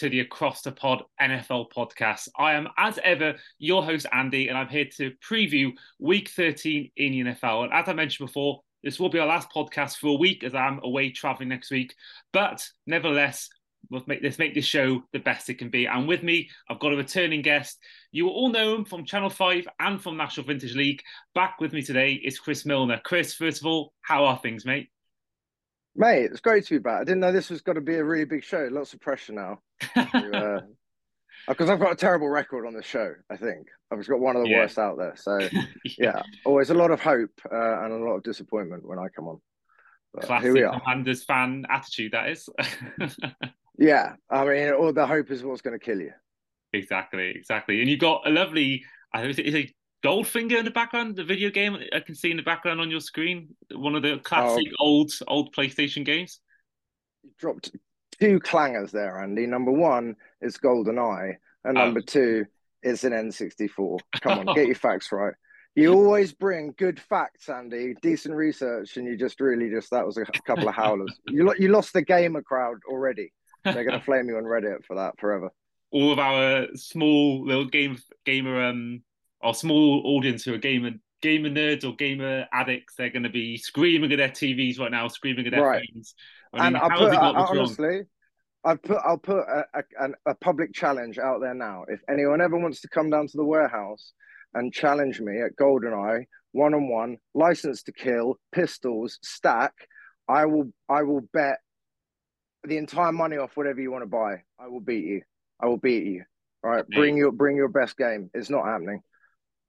to the Across the Pod NFL podcast. I am, as ever, your host, Andy, and I'm here to preview week 13 in the NFL. And as I mentioned before, this will be our last podcast for a week as I'm away traveling next week. But nevertheless, let's make, let's make this show the best it can be. And with me, I've got a returning guest. You will all know him from Channel 5 and from National Vintage League. Back with me today is Chris Milner. Chris, first of all, how are things, mate? Mate, it's great to be back. I didn't know this was going to be a really big show. Lots of pressure now. Because uh, I've got a terrible record on the show, I think. I've just got one of the yeah. worst out there. So, yeah. yeah, always a lot of hope uh, and a lot of disappointment when I come on. But Classic here we are. Commanders fan attitude, that is. yeah, I mean, all the hope is what's going to kill you. Exactly, exactly. And you've got a lovely, I think it's Goldfinger in the background, the video game I can see in the background on your screen, one of the classic oh. old old PlayStation games. Dropped two clangers there, Andy. Number one is Golden Eye, and oh. number two is an N64. Come on, get your facts right. You always bring good facts, Andy, decent research, and you just really just that was a couple of howlers. you you lost the gamer crowd already. They're gonna flame you on Reddit for that forever. All of our small little game gamer um our small audience who are gamer gamer nerds or gamer addicts, they're going to be screaming at their TVs right now, screaming at their right. phones. I mean, and I put, I, honestly, I put I'll put a, a, a, public challenge out there now. If anyone ever wants to come down to the warehouse and challenge me at GoldenEye one on one, license to kill, pistols, stack, I will I will bet the entire money off whatever you want to buy. I will beat you. I will beat you. All right, bring your bring your best game. It's not happening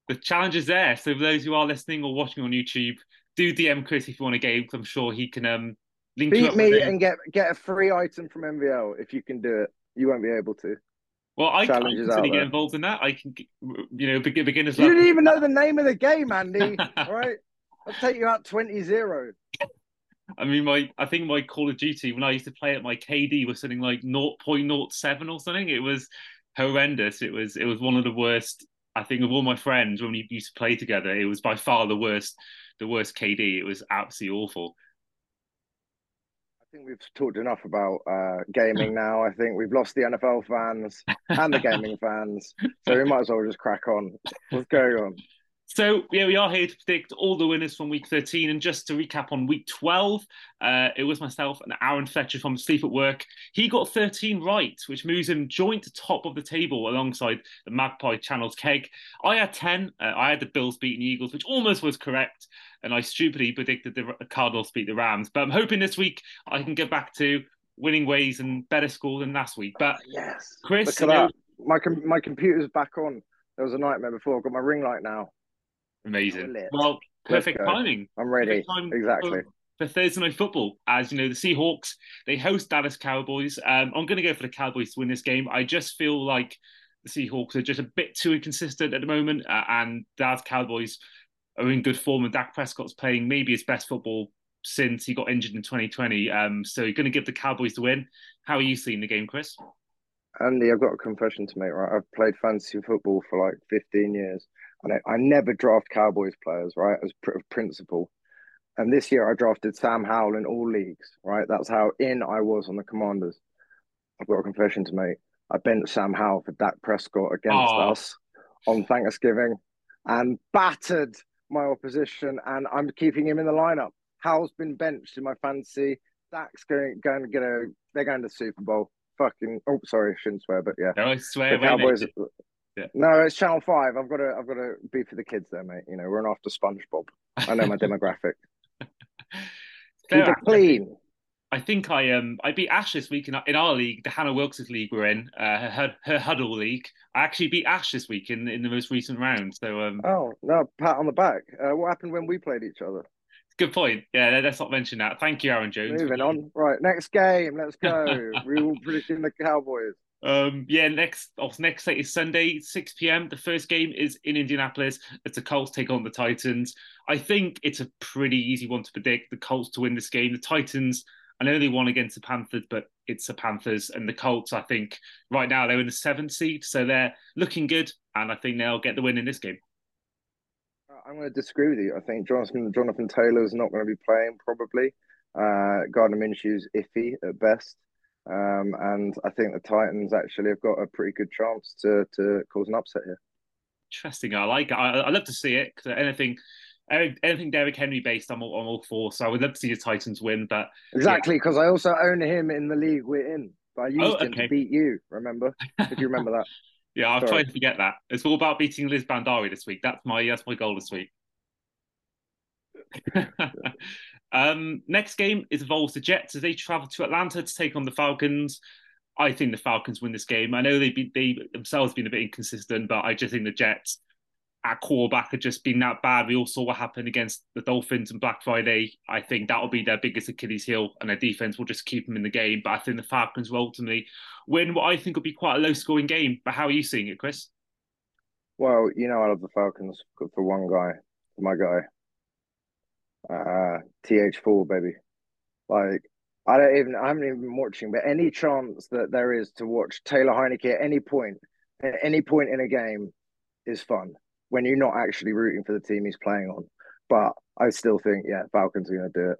the challenge is there. So for those who are listening or watching on YouTube, do DM Chris if you want a game. I'm sure he can um, link Beat me and get get a free item from MVL if you can do it. You won't be able to. Well, I can not get involved in that. I can, you know, begin, beginners. You didn't even know the name of the game, Andy. All right, I'll take you out 20-0. I mean, my I think my Call of Duty when I used to play it, my KD was something like 0.07 or something. It was horrendous. It was it was one of the worst I think of all my friends when we used to play together, it was by far the worst, the worst KD. It was absolutely awful. I think we've talked enough about uh, gaming now. I think we've lost the NFL fans and the gaming fans, so we might as well just crack on. What's going on? So yeah, we are here to predict all the winners from week 13. And just to recap on week 12, uh, it was myself and Aaron Fletcher from Sleep at Work. He got 13 right, which moves him joint top of the table alongside the Magpie Channel's Keg. I had 10. Uh, I had the Bills beating Eagles, which almost was correct. And I stupidly predicted the Cardinals beat the Rams. But I'm hoping this week I can get back to winning ways and better score than last week. But yes, Chris, Look at that. my com- my computer's back on. There was a nightmare before. I've got my ring light now. Amazing. Well, perfect timing. I'm ready. Exactly. For, for Thursday night football, as you know, the Seahawks they host Dallas Cowboys. Um, I'm going to go for the Cowboys to win this game. I just feel like the Seahawks are just a bit too inconsistent at the moment, uh, and Dallas Cowboys are in good form. And Dak Prescott's playing maybe his best football since he got injured in 2020. Um, so you're going to give the Cowboys the win. How are you seeing the game, Chris? Andy, I've got a confession to make. Right, I've played fantasy football for like 15 years. And I, I never draft Cowboys players, right, as pr- principle. And this year I drafted Sam Howell in all leagues, right? That's how in I was on the Commanders. I've got a confession to make. I bent Sam Howell for Dak Prescott against oh. us on Thanksgiving and battered my opposition, and I'm keeping him in the lineup. Howell's been benched in my fantasy. Dak's going going to get a. They're going to the Super Bowl. Fucking. Oh, sorry, I shouldn't swear, but yeah. No, I swear. The Cowboys. Yeah. No, it's Channel Five. I've got to, I've got to be for the kids there, mate. You know, we're on after SpongeBob. I know my demographic. Keep it clean. I think I um I beat Ash this week in, in our league, the Hannah Wilkes league we're in, uh, her her huddle league. I actually beat Ash this week in in the most recent round. So um. Oh no, pat on the back. Uh, what happened when we played each other? Good point. Yeah, let's not mention that. Thank you, Aaron Jones. Moving on. Right, next game. Let's go. we will predicting the Cowboys. Um, yeah, next oh, next date is Sunday, 6 p.m. The first game is in Indianapolis It's the Colts take on the Titans. I think it's a pretty easy one to predict. The Colts to win this game. The Titans, I know they won against the Panthers, but it's the Panthers and the Colts. I think right now they're in the seventh seed, so they're looking good, and I think they'll get the win in this game. I'm going to disagree with you. I think Jonathan Jonathan Taylor is not going to be playing probably. Uh, Gardner Minshew's iffy at best. Um, and I think the Titans actually have got a pretty good chance to to cause an upset here. Interesting. I like it. I, I love to see it because anything, anything Derrick Henry based, I'm all, I'm all for. So I would love to see the Titans win. But exactly because yeah. I also own him in the league we're in. But I used oh, okay. him to beat you. Remember? if you remember that. yeah, I've tried to forget that. It's all about beating Liz Bandari this week. That's my that's my goal this week. um, next game is involves the Jets as they travel to Atlanta to take on the Falcons. I think the Falcons win this game. I know they've been, they themselves been a bit inconsistent, but I just think the Jets at quarterback had just been that bad. We all saw what happened against the Dolphins and Black Friday. I think that'll be their biggest Achilles heel, and their defense will just keep them in the game. But I think the Falcons will ultimately win what I think will be quite a low scoring game. But how are you seeing it, Chris? Well, you know, I love the Falcons for one guy, my guy, uh, TH4, baby. Like, I don't even, I haven't even been watching, but any chance that there is to watch Taylor Heinicke at any point, at any point in a game is fun when you're not actually rooting for the team he's playing on. But I still think, yeah, Falcons are going to do it.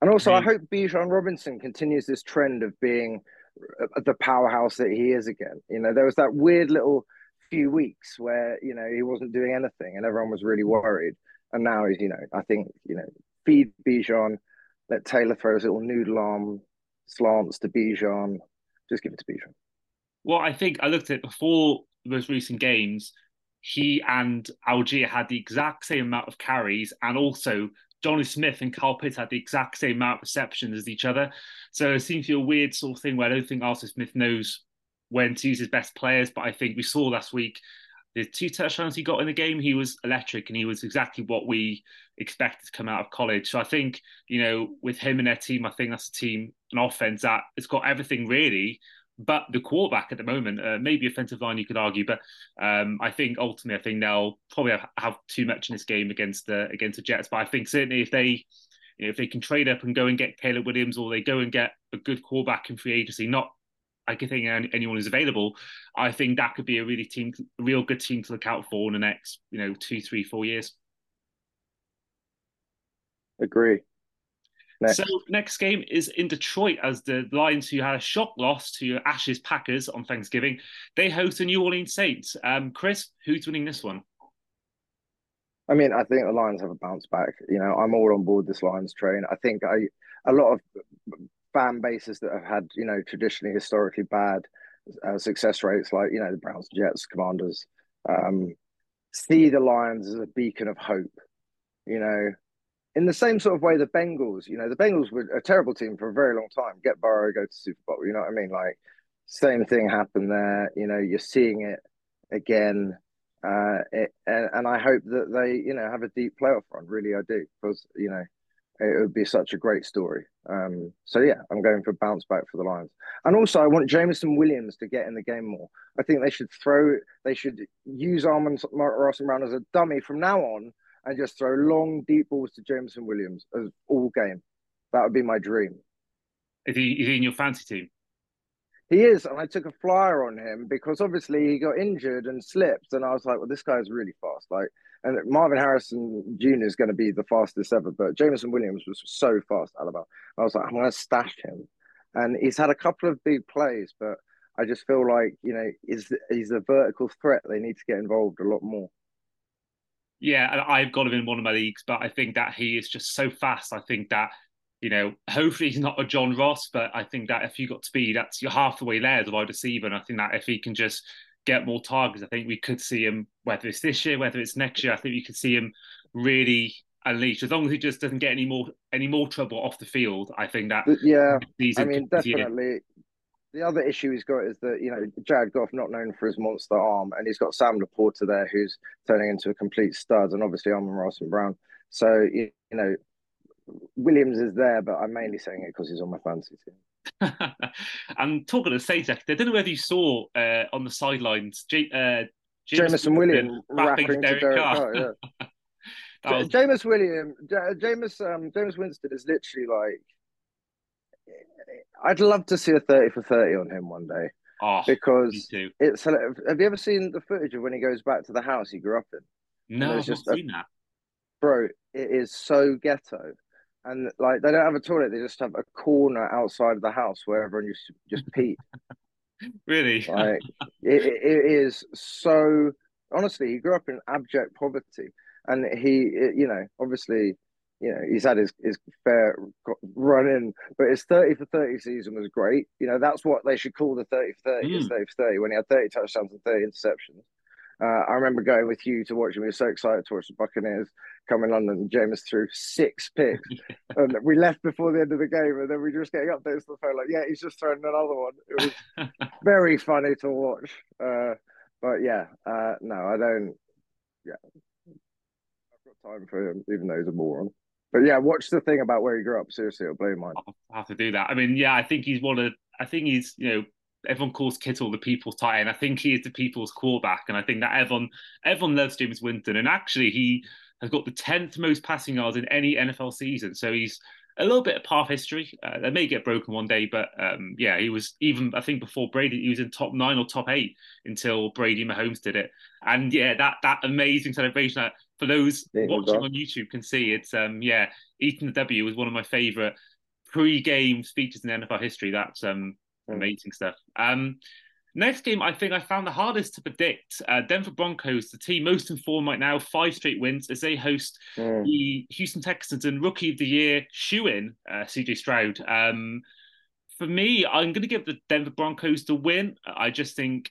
And also, I mm-hmm. hope Bijan Robinson continues this trend of being uh, the powerhouse that he is again. You know, there was that weird little few weeks where, you know, he wasn't doing anything and everyone was really worried. And now he's, you know, I think, you know, feed Bijan, let Taylor throw his little noodle arm slants to Bijan. Just give it to Bijan. Well, I think I looked at before the most recent games, he and Allgeier had the exact same amount of carries, and also Jonnu Smith and Kyle Pitts had the exact same amount of receptions as each other. So it seems to be a weird sort of thing where I don't think Arthur Smith knows when to use his best players. But I think we saw last week the two touchdowns he got in the game, he was electric and he was exactly what we expected to come out of college. So I think, you know, with him and their team, I think that's a team, an offense that has got everything really. But the quarterback at the moment, uh, maybe offensive line, you could argue, but um, I think ultimately, I think they'll probably have, have too much in this game against the against the Jets. But I think certainly if they you know, if they can trade up and go and get Caleb Williams, or they go and get a good quarterback in free agency, not I can think anyone who's available, I think that could be a really team, a real good team to look out for in the next, you know, two, three, four years. Agree. Next. So next game is in Detroit as the Lions, who had a shock loss to Ashes Packers on Thanksgiving, they host the New Orleans Saints. Um, Chris, who's winning this one? I mean, I think the Lions have a bounce back. You know, I'm all on board this Lions train. I think I a lot of fan bases that have had, you know, traditionally historically bad uh, success rates, like you know the Browns, Jets, Commanders, um, see the Lions as a beacon of hope. You know, in the same sort of way the Bengals, you know, the Bengals were a terrible team for a very long time. Get Burrow, go to Super Bowl. You know what I mean? Like same thing happened there. You know, you're seeing it again. Uh, it, and, and I hope that they, you know, have a deep playoff run. Really, I do, because you know, it would be such a great story. Um, so yeah, I'm going for bounce back for the Lions, and also I want Jameson Williams to get in the game more. I think they should throw, they should use Amon Ross and Brown as a dummy from now on, and just throw long deep balls to Jameson Williams as all game. That would be my dream. Is he, is he in your fantasy team? He is, and I took a flyer on him because obviously he got injured and slipped, and I was like, "Well, this guy's really fast." Like, and Marvin Harrison Jr. is going to be the fastest ever, but Jameson Williams was so fast, Alabama. I was like, I'm going to stash him, and he's had a couple of big plays, but I just feel like you know, he's he's a vertical threat. They need to get involved a lot more. Yeah, I've got him in one of my leagues, but I think that he is just so fast. I think that you know, hopefully he's not a John Ross, but I think that if you got speed, that's you're half the way there as a wide receiver. And I think that if he can just get more targets, I think we could see him, whether it's this year, whether it's next year, I think we could see him really unleashed. As long as he just doesn't get any more any more trouble off the field, I think that yeah, I mean definitely. The other issue he's got is that you know Jared Goff not known for his monster arm, and he's got Sam LaPorta there who's turning into a complete stud, and obviously Amon-Ra St. Brown. So you know Williams is there, but I'm mainly saying it because he's on my fantasy team. and talking of Saints, I don't know whether you saw uh, on the sidelines, J- uh, Jameson Williams rapping, to Derek Carr. Carr yeah. was... James William, James, um, Jameis Winston is literally like. I'd love to see a thirty for thirty on him one day. Oh, because it's. Have you ever seen the footage of when he goes back to the house he grew up in? No, I've just, seen that. Bro, it is so ghetto and like they don't have a toilet; they just have a corner outside of the house where everyone just just pee. really? Like it, it is so. Honestly, he grew up in abject poverty, and he, you know, obviously, you know, he's had his his fair run in, but his thirty for thirty season was great. You know, that's what they should call the thirty for thirty. Mm. His thirty for thirty when he had thirty touchdowns and thirty interceptions. Uh, I remember going with you to watch him. We were so excited to watch the Buccaneers come in London. Jameis threw six picks, and we left before the end of the game. And then we were just getting updates on the phone, like, "Yeah, he's just thrown another one." It was very funny to watch. Uh, but yeah, uh, no, I don't. Yeah, I've got time for him, even though he's a moron. But yeah, watch the thing about where he grew up. Seriously, it'll blow your mind. I'll have to do that. I mean, yeah, I think he's one of. I think he's you know everyone calls Kittle the people's tight end. I think he is the people's quarterback, and I think that everyone everyone loves Jameis Winston. And actually, he has got the tenth most passing yards in any NFL season. So he's a little bit of path history. Uh, may get broken one day, but um, yeah, he was even I think before Brady, he was in top nine or top eight until Brady Mahomes did it. And yeah, that that amazing celebration for those watching on YouTube can see it's um yeah, eating the W was one of my favorite pre-game speeches in NFL history. That's um Mm. amazing stuff. Um, next game, I think I found the hardest to predict. Uh, Denver Broncos, the team most informed right now, five straight wins as they host mm. the Houston Texans and Rookie of the Year shoe in uh, CJ Stroud. Um, for me, I'm going to give the Denver Broncos the win. I just think.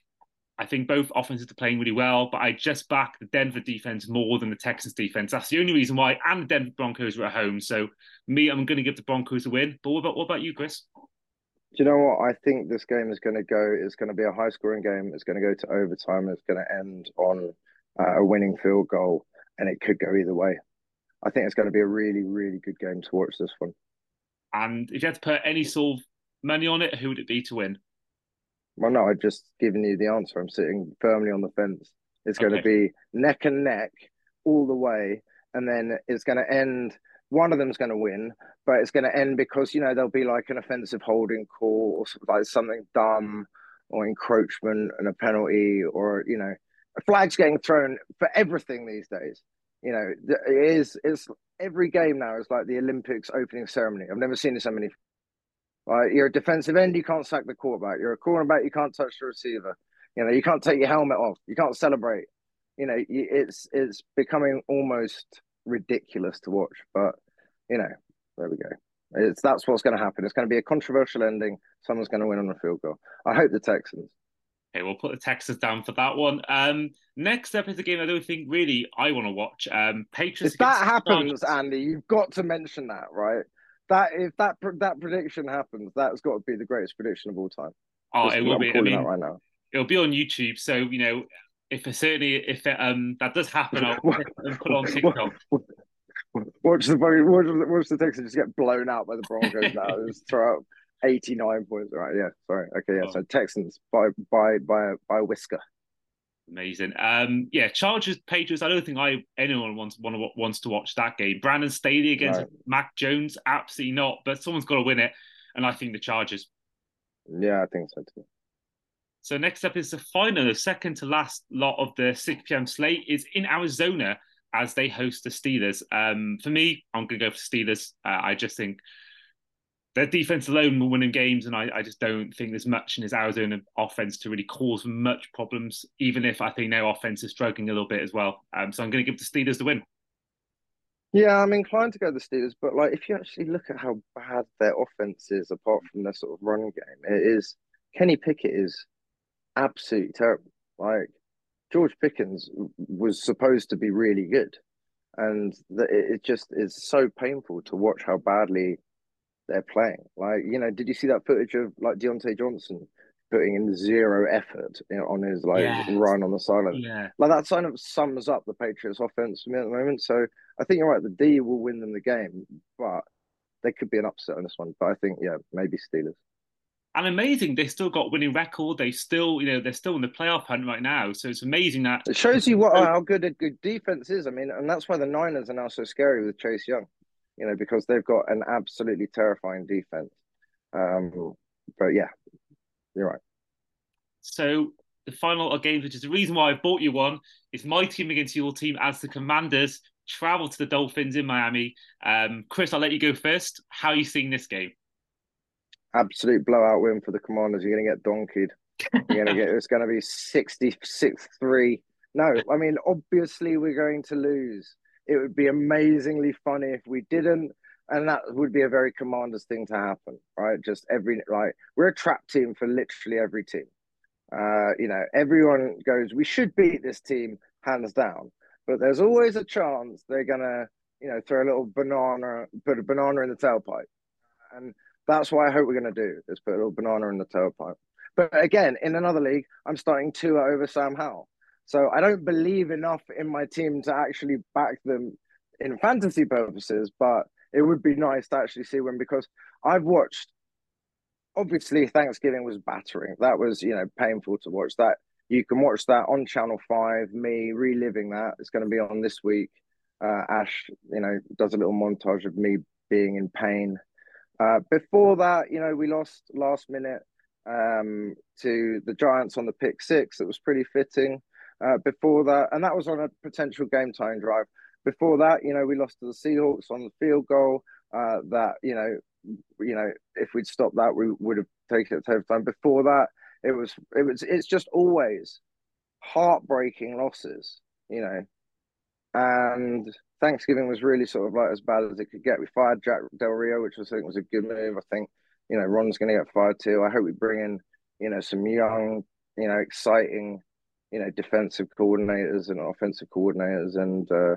I think both offenses are playing really well, but I just back the Denver defense more than the Texans defense. That's the only reason why. And the Denver Broncos are at home, so me, I'm going to give the Broncos a win. But what about what about you, Chris? Do you know what? I think this game is going to go. It's going to be a high scoring game. It's going to go to overtime. It's going to end on uh, a winning field goal, and it could go either way. I think it's going to be a really, really good game to watch this one. And if you had to put any sort of money on it, who would it be to win? Well, no, I've just given you the answer. I'm sitting firmly on the fence. It's going okay. to be neck and neck all the way, and then it's going to end one of them's going to win, but it's going to end because you know there'll be like an offensive holding call or like something dumb or encroachment and a penalty or you know a flag's getting thrown for everything these days. You know, it is it's every game now is like the Olympics opening ceremony. I've never seen so many. Right, you're a defensive end, you can't sack the quarterback. You're a cornerback, you can't touch the receiver. You know, you can't take your helmet off. You can't celebrate. You know, it's it's becoming almost ridiculous to watch. But you know, there we go. It's that's what's going to happen. It's going to be a controversial ending. Someone's going to win on a field goal. I hope the Texans. Okay, we'll put the Texans down for that one. Um, next up is a game I don't think really I want to watch. Um, Patriots. If that happens, Andy, you've got to mention that, right? That if that that prediction happens, that's got to be the greatest prediction of all time. Oh, it will be. I mean, right now. It'll be on YouTube, so you know if it certainly if it, um that does happen, I'll put on TikTok. Watch the watch, watch the Texans just get blown out by the Broncos now. just throw up eighty nine points. Right? Yeah. Sorry. Okay. Yeah. Oh. So Texans by by by by whisker. Amazing. Um, yeah, Chargers Patriots. I don't think I anyone wants want, wants to watch that game. Brandon Staley against right. Mac Jones. Absolutely not. But someone's got to win it, and I think the Chargers. Yeah, I think so too. So next up is the final, the second to last lot of the 6 p.m. slate is in Arizona as they host the Steelers. Um, for me, I'm going to go for Steelers. Uh, I just think their defense alone will win in games, and I, I, just don't think there's much in his Arizona offense to really cause much problems, even if I think their offense is struggling a little bit as well. Um, so I'm going to give the Steelers the win. Yeah, I'm inclined to go the Steelers, but like if you actually look at how bad their offense is, apart from their sort of run game, it is Kenny Pickett is absolutely terrible. Like George Pickens was supposed to be really good, and it just is so painful to watch how badly they're playing. Like, you know, did you see that footage of like Diontae Johnson putting in zero effort you know, on his like yeah. run on the sideline? Yeah, like that kind of sums up the Patriots' offense for me at the moment. So I think you're right. The D will win them the game, but there could be an upset on this one. But I think yeah, maybe Steelers and amazing they still got winning record they still you know they're still in the playoff hunt right now so it's amazing that it shows you what how good a good defense is i mean and that's why the niners are now so scary with chase young you know because they've got an absolutely terrifying defense um but yeah you're right so the final games which is the reason why i bought you one is my team against your team as the commanders travel to the Dolphins in Miami. Um, Chris, I'll let you go first. How are you seeing this game? Absolute blowout win for the Commanders. You're going to get donkeyed. You're going to get. It's going to be 66 3. No, I mean, obviously we're going to lose. It would be amazingly funny if we didn't, and that would be a very Commanders thing to happen, right? Just every like we're a trap team for literally every team. Uh, you know, everyone goes, we should beat this team hands down, but there's always a chance they're gonna, you know, throw a little banana, put a banana in the tailpipe, and that's what I hope we're gonna do is put a little banana in the tailpipe. But again, in another league, I'm starting Tua over Sam Howell. So I don't believe enough in my team to actually back them in fantasy purposes, but it would be nice to actually see one because I've watched obviously Thanksgiving was battering. That was, you know, painful to watch that. You can watch that on Channel 5, me reliving that. It's going to be on this week. Uh, Ash, you know, does a little montage of me being in pain. Uh, before that, you know, we lost last minute um, to the Giants on the pick six. It was pretty fitting. Uh, before that, and that was on a potential game time drive. Before that, you know, we lost to the Seahawks on the field goal. Uh, that you know, you know, if we'd stopped that, we would have taken it to overtime. Before that, it was it was it's just always heartbreaking losses, you know. And Thanksgiving was really sort of like as bad as it could get. We fired Jack Del Rio, which I think was a good move. I think you know Ron's going to get fired too. I hope we bring in you know some young, you know, exciting you know defensive coordinators and offensive coordinators and uh,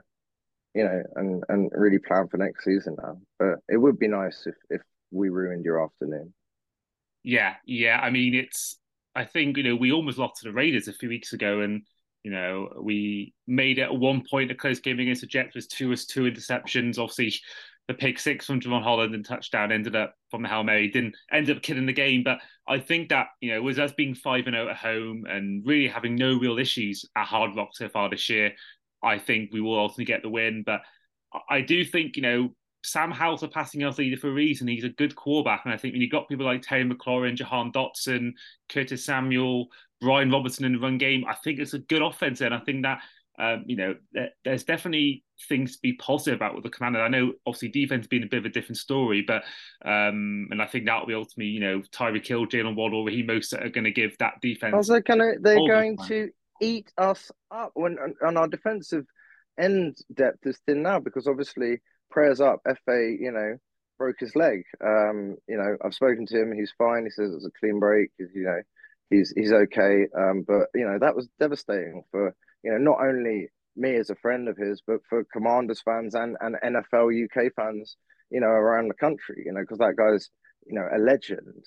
you know and and really plan for next season now. But it would be nice if if we ruined your afternoon. Yeah, yeah. I mean, it's. I think you know we almost lost to the Raiders a few weeks ago, and you know we made it at one point a close game against the Jets with two was two interceptions. Obviously, the pick six from Jevon Holland and touchdown ended up from the Hail Mary didn't end up killing the game. But I think that, you know, was us being 5 and 0 at home and really having no real issues at Hard Rock so far this year. I think we will ultimately get the win. But I do think, you know, Sam Howell's a passing yards leader for a reason. He's a good quarterback. And I think when you've got people like Terry McLaurin, Jahan Dotson, Curtis Samuel, Brian Robinson in the run game, I think it's a good offense. And I think that um, you know, there's definitely things to be positive about with the commander. I know obviously defense being a bit of a different story, but um, and I think that'll be ultimately, you know, Tyreek Hill, Jalen Waddle, Raheem Mostert are going to give that defense. Also, gonna they're going to eat us up when on our defensive end depth is thin now because obviously prayers up. Fa, you know, broke his leg. Um, you know, I've spoken to him. He's fine. He says it's a clean break. You know, he's he's okay. Um, but you know that was devastating for you know, not only me as a friend of his, but for Commanders fans and, and NFL UK fans, you know, around the country, you know, because that guy's, you know, a legend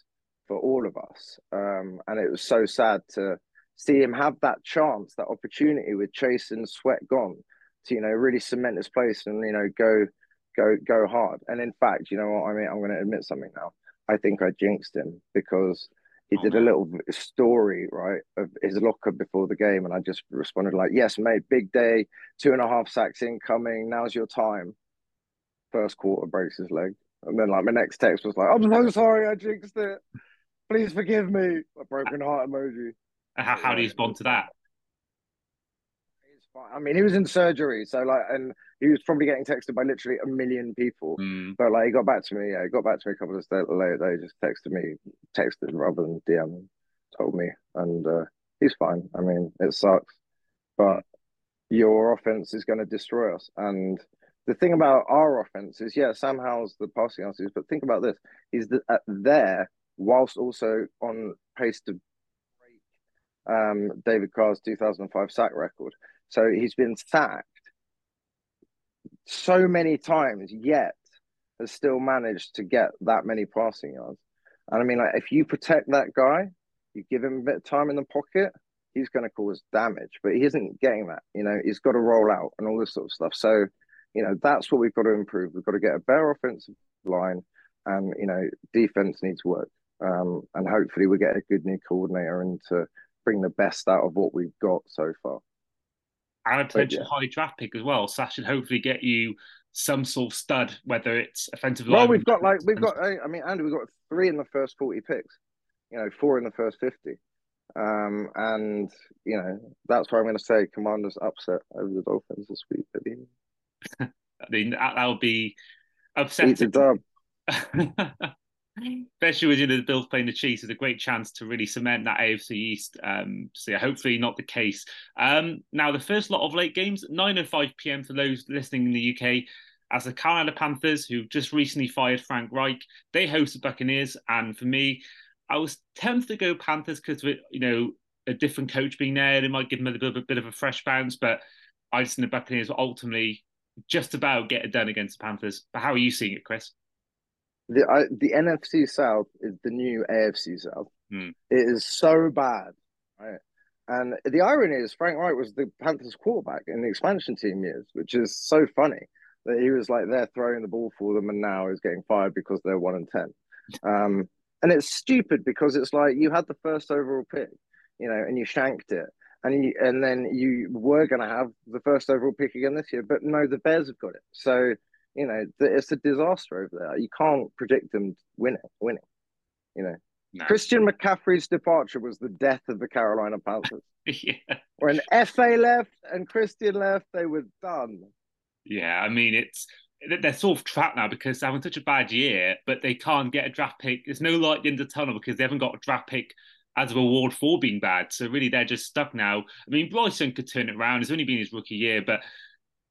for all of us. Um, and it was so sad to see him have that chance, that opportunity with Chase and Sweat gone to, you know, really cement his place and, you know, go, go, go hard. And in fact, you know what, I mean, I'm going to admit something now. I think I jinxed him because he did a little story right of his locker before the game, and I just responded like, "Yes, mate, big day, two and a half sacks incoming. Now's your time." First quarter breaks his leg, and then like my next text was like, "I'm so sorry, I jinxed it. Please forgive me." A broken heart emoji. How, how do you respond to that? I mean, he was in surgery, so like, and he was probably getting texted by literally a million people. Mm. But like, he got back to me. Yeah, he got back to me a couple of days later. They just texted me, texted rather than DM, told me, and uh, he's fine. I mean, it sucks, but your offense is going to destroy us. And the thing about our offense is, yeah, Sam Howell's the passing answers, but think about this: he's the, uh, there whilst also on pace to break um, David Carr's 2005 sack record. So he's been sacked so many times, yet has still managed to get that many passing yards. And I mean, like, if you protect that guy, you give him a bit of time in the pocket, he's going to cause damage. But he isn't getting that. You know, he's got to roll out and all this sort of stuff. So, you know, that's what we've got to improve. We've got to get a better offensive line, and you know, defense needs work. Um, and hopefully, we get a good new coordinator and to bring the best out of what we've got so far and a potential yeah. high draft pick as well. So that should hopefully get you some sort of stud, whether it's offensive. Well, we've got like we've got. I mean, Andy, we've got three in the first forty picks. You know, four in the first fifty. Um, and you know that's why I'm going to say Commanders upset over the Dolphins this week. I mean, that, that would be upsetting. Especially with you know, the Bills playing the Chiefs, is a great chance to really cement that AFC East. Um, so yeah, hopefully not the case. Um, now the first lot of late games, 9:05 p.m. for those listening in the UK, as the Carolina Panthers, who just recently fired Frank Reich, they host the Buccaneers, and for me, I was tempted to go Panthers because you know a different coach being there, it might give them a bit, a bit of a fresh bounce. But I just think the Buccaneers will ultimately just about get it done against the Panthers. But how are you seeing it, Chris? The I, the NFC South is the new AFC South. Hmm. It is so bad, right? And the irony is, Frank Reich was the Panthers quarterback in the expansion team years, which is so funny that he was like there throwing the ball for them, and now he's getting fired because they're one and ten. Um, and it's stupid because it's like you had the first overall pick, you know, and you shanked it, and you, and then you were going to have the first overall pick again this year, but no, the Bears have got it. So you know, it's a disaster over there. You can't predict them winning. Winning, you know. No. Christian McCaffrey's departure was the death of the Carolina Panthers. yeah. When Efe left and Christian left, they were done. Yeah, I mean it's they're sort of trapped now because they're having such a bad year, but they can't get a draft pick. There's no light in the tunnel because they haven't got a draft pick as a reward for being bad. So really, they're just stuck now. I mean, Bryson could turn it around. It's only been his rookie year, but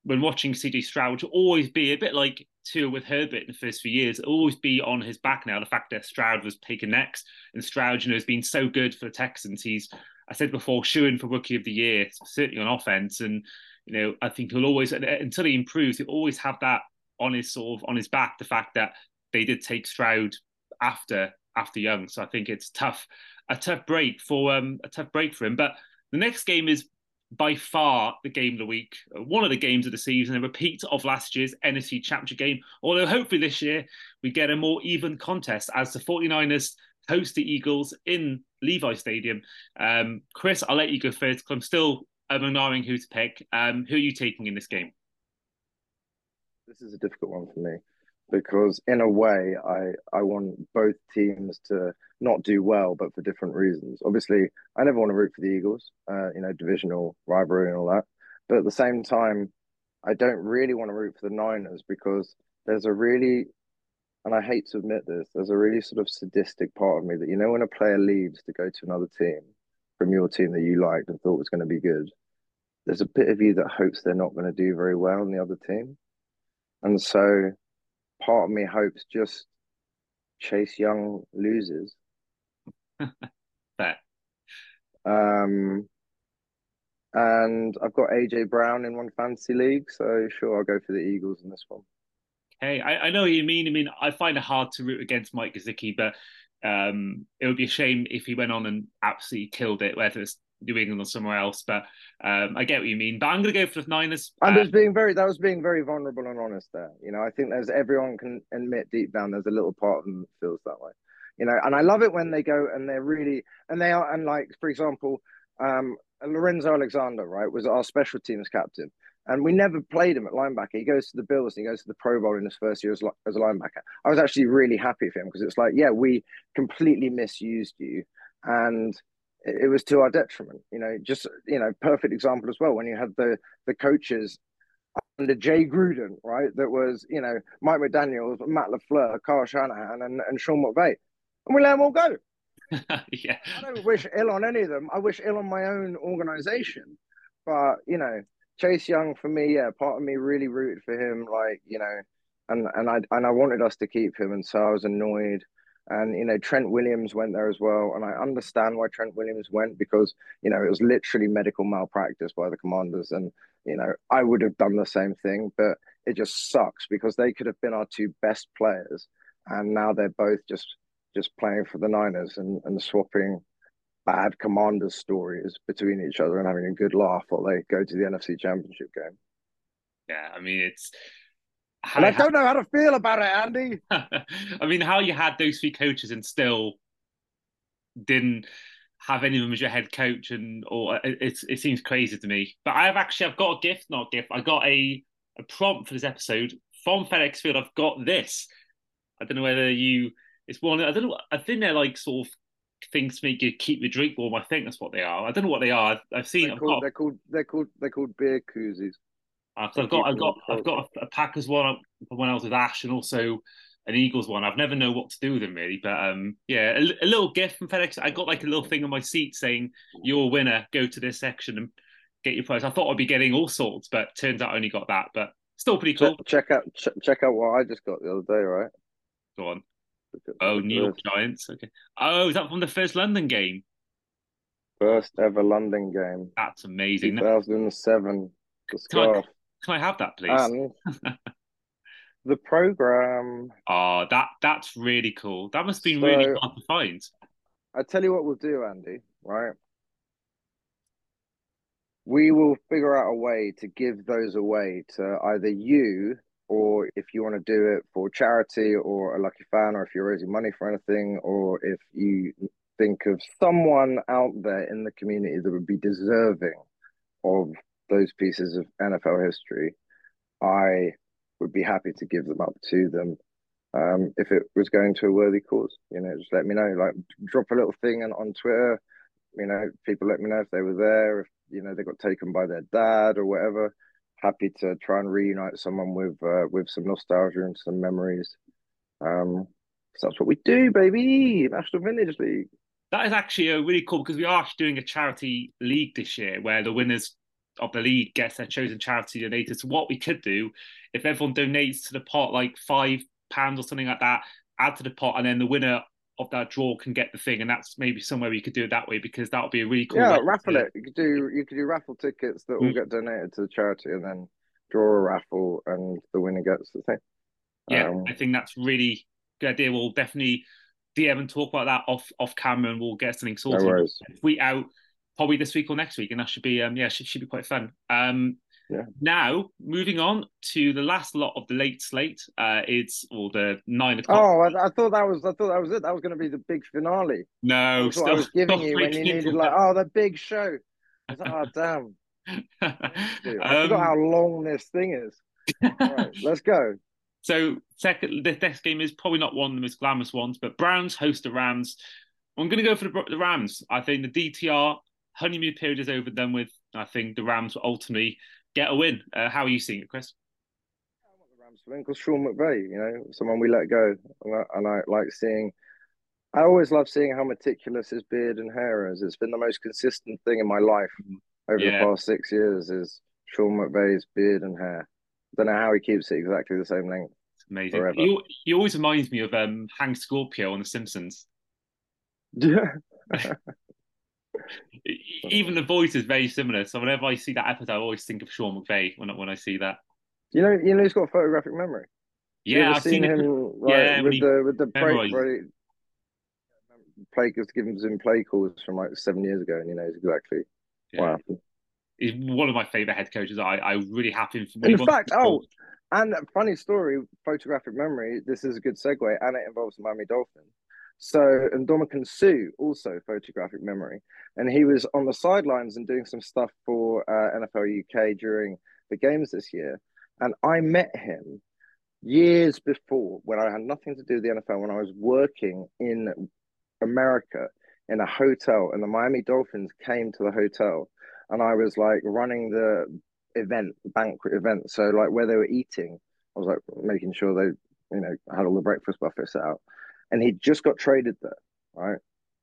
when watching CJ Stroud, to always be a bit like Tua with Herbert in the first few years, always be on his back now. The fact that Stroud was taken next, and Stroud, you know, has been so good for the Texans. He's, I said before, shooing for Rookie of the Year, certainly on offense, and you know, I think he'll always until he improves, he'll always have that on his sort of on his back. The fact that they did take Stroud after after Young, so I think it's tough, a tough break for um a tough break for him. But the next game is by far the game of the week, one of the games of the season, a repeat of last year's NFC Championship game. Although hopefully this year we get a more even contest as the 49ers host the Eagles in Levi Stadium. Um, Chris, I'll let you go first because I'm still knowing who to pick. Um, who are you taking in this game? This is a difficult one for me because, in a way, I I want both teams to not do well, but for different reasons. Obviously, I never want to root for the Eagles, uh, you know, divisional rivalry and all that. But at the same time, I don't really want to root for the Niners because there's a really, and I hate to admit this, there's a really sort of sadistic part of me that, you know, when a player leaves to go to another team from your team that you liked and thought was going to be good, there's a bit of you that hopes they're not going to do very well in the other team. And so part of me hopes just Chase Young loses Fair. Um, and I've got AJ Brown in one fantasy league, so sure, I'll go for the Eagles in this one. Hey, I, I know what you mean. I mean, I find it hard to root against Mike Gesicki, but um, it would be a shame if he went on and absolutely killed it, whether it's New England or somewhere else. But um, I get what you mean. But I'm going to go for the Niners. I'm just being very. That was being very vulnerable and honest there. You know, I think there's everyone can admit deep down there's a little part of them that feels that way you know, and I love it when they go and they're really and they are and like for example, um, Lorenzo Alexander, right, was our special teams captain. And we never played him at linebacker. He goes to the Bills and he goes to the Pro Bowl in his first year as, as a linebacker. I was actually really happy for him because it's like, yeah, we completely misused you. And it, it was to our detriment, you know, just, you know, perfect example as well when you had the, the coaches under Jay Gruden, right? That was, you know, Mike McDaniels, Matt LaFleur, Kyle Shanahan, and, and Sean McVay and we let them all go. yeah. I don't wish ill on any of them. I wish ill on my own organization. But, you know, Chase Young for me, yeah, part of me really rooted for him, like, you know, and, and I and I wanted us to keep him, and so I was annoyed. And you know, Trent Williams went there as well, and I understand why Trent Williams went because you know it was literally medical malpractice by the Commanders, and you know I would have done the same thing, but it just sucks because they could have been our two best players, and now they're both just just playing for the Niners and, and swapping bad commanders stories between each other and having a good laugh while they go to the NFC Championship game. Yeah, I mean it's. And I don't know how to feel about it, Andy. I mean, how you had those three coaches and still didn't have any of them as your head coach, and or uh, it, it seems crazy to me. But I have actually I've got a gift, not a gift. I got a a prompt for this episode from FedEx Field. I've got this. I don't know whether you it's one. I don't know. I think they're like sort of things to make you keep your drink warm. I think that's what they are. I don't know what they are. I've, I've seen. They're called, they're called. They're called. They're called beer koozies. I've got, I've got, I've got a, a Packers one when I was with Ash, and also an Eagles one. I've never know what to do with them really, but um, yeah, a, a, little gift from FedEx. I got like a little thing on my seat saying "You're a winner. Go to this section and get your prize." I thought I'd be getting all sorts, but turns out I only got that. But still pretty cool. Check, check out, ch- check out what I just got the other day. Right. Go on. Oh, New York Giants. Okay. Oh, is that from the first London game? First ever London game. That's amazing. 2007. The scarf. Can I, have that, please? And the program. Oh, that that's really cool. That must have been so, really hard to find. I tell you what we'll do, Andy. Right. We will figure out a way to give those away to either you or if you want to do it for charity or a lucky fan, or if you're raising money for anything, or if you think of someone out there in the community that would be deserving of those pieces of NFL history, I would be happy to give them up to them um, if it was going to a worthy cause. You know, just let me know. Like, drop a little thing on, on Twitter. You know, people let me know if they were there, if you know they got taken by their dad or whatever happy to try and reunite someone with uh, with some nostalgia and some memories. Um, so that's what we do, baby. National Vintage League. That is actually a really cool because we are doing a charity league this year where the winners of the league gets their chosen charity donated. So what we could do if everyone donates to the pot like five pounds or something like that, add to the pot, and then the winner of that draw can get the thing, and that's maybe somewhere we could do it that way because that would be a really cool. Yeah, raffle it. You could do you could do raffle tickets that mm. will get donated to the charity, and then draw a raffle, and the winner gets the thing. Yeah, um, I think that's really good idea. We'll definitely DM and talk about that off off camera, and we'll get something sorted. No Tweet out probably this week or next week, and that should be um yeah should, should be quite fun. Um, yeah. Now, moving on to the last lot of the late slate, uh, it's or the nine o'clock. Oh, I, I, thought that was I thought that was it. That was going to be the big finale. No, That's what I was giving you when you needed like, oh, the big show. I was like, oh, damn. I um, forgot how long this thing is. All right, let's go. So, second, the next game is probably not one of the most glamorous ones, but Browns host the Rams. I'm going to go for the, the Rams. I think the DTR honeymoon period is over, done with. I think the Rams will ultimately get a win. Uh, how are you seeing it, Chris? I want the Rams to win because Sean McVay, you know, someone we let go, and I, and I like seeing. I always love seeing how meticulous his beard and hair is. It's been the most consistent thing in my life over yeah. the past six years. Is Sean McVay's beard and hair. Don't know how he keeps it exactly the same length. It's amazing. He, he always reminds me of um, Hank Scorpio on The Simpsons. Yeah. even the voice is very similar. So whenever I see that episode, I always think of Sean McVay when when I see that. You know, you know, he's got a photographic memory. Yeah, I've seen, seen him. Like, yeah, with the with the play, play, play gives him play calls from like seven years ago, and he knows exactly yeah. what happened. He's one of my favorite head coaches. I I really happy for. In fact, oh, and funny story, photographic memory. This is a good segue, and it involves Miami Dolphins. So, and Ndamukong Suh, also photographic memory. And he was on the sidelines and doing some stuff for uh, NFL UK during the games this year. And I met him years before when I had nothing to do with the NFL, when I was working in America in a hotel, and the Miami Dolphins came to the hotel. And I was like running the event, banquet event. So, like where they were eating, I was like making sure they, you know, had all the breakfast buffet set out and he just got traded there, right?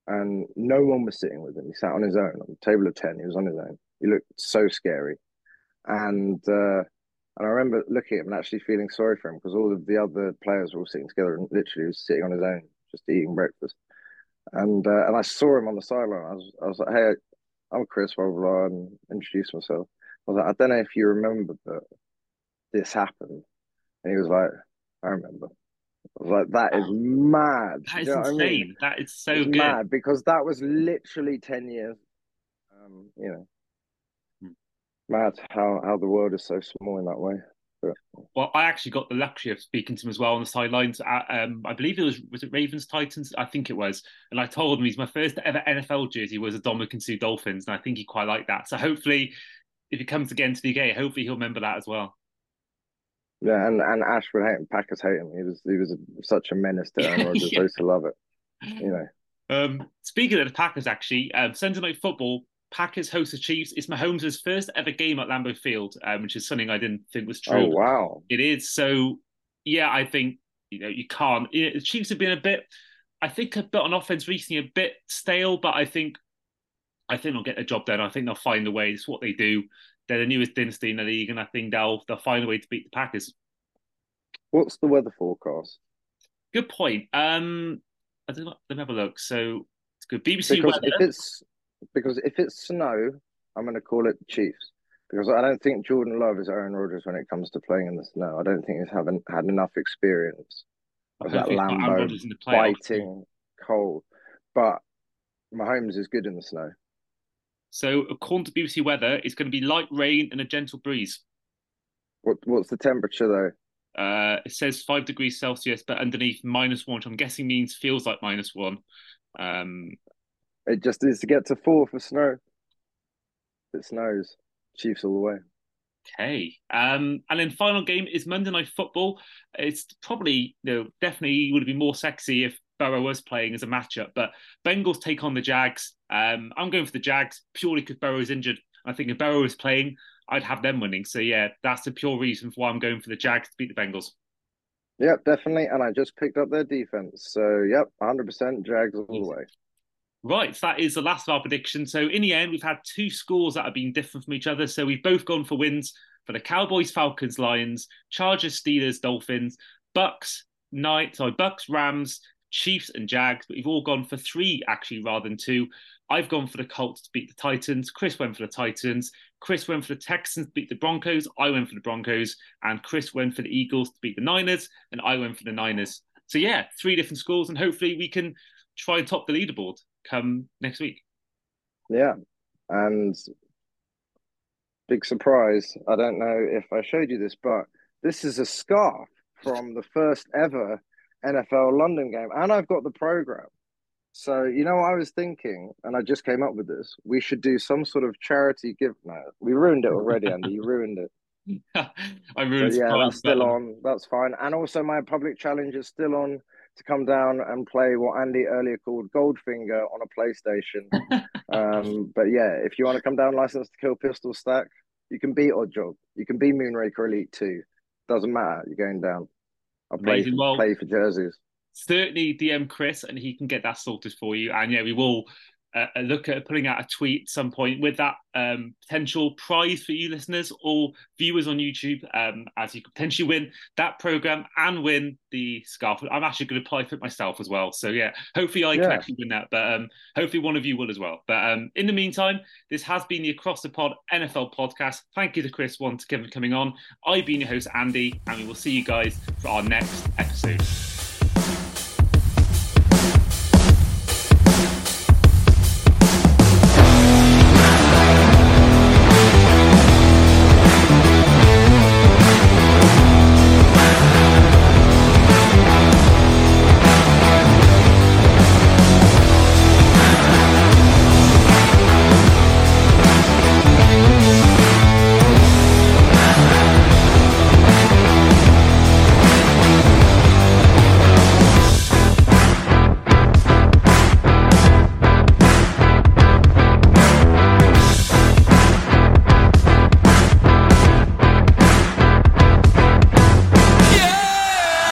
And no one was sitting with him. He sat on his own on the table of ten. He was on his own. He looked so scary, and uh, and I remember looking at him and actually feeling sorry for him because all of the other players were all sitting together and literally was sitting on his own, just eating breakfast. And uh, and I saw him on the sideline. I was I was like, hey, I'm Chris, blah blah, blah and introduced myself. I was like, I don't know if you remember that this happened, and he was like, I remember like, that is mad. That is insane. I mean? That is so good. Mad because that was literally ten years. Um, you know, hmm. mad how how the world is so small in that way. But... Well, I actually got the luxury of speaking to him as well on the sidelines. um, I believe it was was it Ravens Titans. I think it was, and I told him he's my first ever NFL jersey was a Ndamukong Suh Dolphins, and I think he quite liked that. So hopefully, if he comes again to the UK, hopefully he'll remember that as well. Yeah, and, and Ashford hate him. Packers hate him. He was he was a, such a menace to Aaron Rodgers. yeah. used to love it. You know. Um, speaking of the Packers, actually, um, Sunday night football. Packers host the Chiefs. It's Mahomes' first ever game at Lambeau Field, um, which is something I didn't think was true. Oh wow! It is. So yeah, I think you know you can't. You know, the Chiefs have been a bit, I think, a bit on offense recently, a bit stale, but I think, I think they'll get the job done. I think they'll find a way. It's what they do. They're the newest dynasty in the league, and I think they'll they'll find a way to beat the Packers. What's the weather forecast? Good point. Um, I don't know. Let me have a look. So it's good. BBC because weather. if it's because if it's snow, I'm going to call it Chiefs because I don't think Jordan Love is Aaron Rodgers when it comes to playing in the snow. I don't think he's haven't had enough experience of that Lambeau biting cold. But Mahomes is good in the snow. So according to BBC weather, it's going to be light rain and a gentle breeze. What what's the temperature though? Uh, it says five degrees Celsius, but underneath minus one, which I'm guessing means feels like minus one. Um, it just needs to get to four for snow. If it snows, Chiefs all the way. Okay. Um, and then final game is Monday Night Football. It's probably, you know, definitely would have been more sexy if Burrow was playing as a matchup. But Bengals take on the Jags. Um, I'm going for the Jags purely because Burrow is injured. I think if Burrow is playing, I'd have them winning. So yeah, that's the pure reason for why I'm going for the Jags to beat the Bengals. Yep, definitely. And I just picked up their defense. So yep, 100% Jags all the way. Right, so that is the last of our predictions. So in the end, we've had two scores that have been different from each other. So we've both gone for wins for the Cowboys, Falcons, Lions, Chargers, Steelers, Dolphins, Bucs, Knights, sorry, Bucs, Rams, Chiefs, and Jags. But we've all gone for three actually rather than two. I've gone for the Colts to beat the Titans. Chris went for the Titans. Chris went for the Texans to beat the Broncos. I went for the Broncos. And Chris went for the Eagles to beat the Niners. And I went for the Niners. So, yeah, three different schools. And hopefully we can try and top the leaderboard come next week. Yeah. And big surprise. I don't know if I showed you this, but this is a scarf from the first ever NFL London game. And I've got the program. So, you know, I was thinking, and I just came up with this, we should do some sort of charity gift. No, we ruined it already, Andy. You ruined it. I ruined it. Yeah, that's still on. That's fine. And also, my public challenge is still on to come down and play what Andy earlier called Goldfinger on a PlayStation. um, but yeah, if you want to come down, license to kill pistol stack, you can be Oddjob. You can be Moonraker Elite too. Doesn't matter. You're going down. I'll play, well, play for jerseys. Certainly DM Chris and he can get that sorted for you. And yeah, we will uh, look at putting out a tweet at some point with that um, potential prize for you listeners or viewers on YouTube, um, as you could potentially win that program and win the scarf. I'm actually going to apply for it myself as well. So yeah, hopefully I yeah. can actually win that, but um, hopefully one of you will as well. But um, in the meantime, this has been the Across the Pod NFL podcast. Thank you to Chris One for coming on. I've been your host Andy, and we will see you guys for our next episode.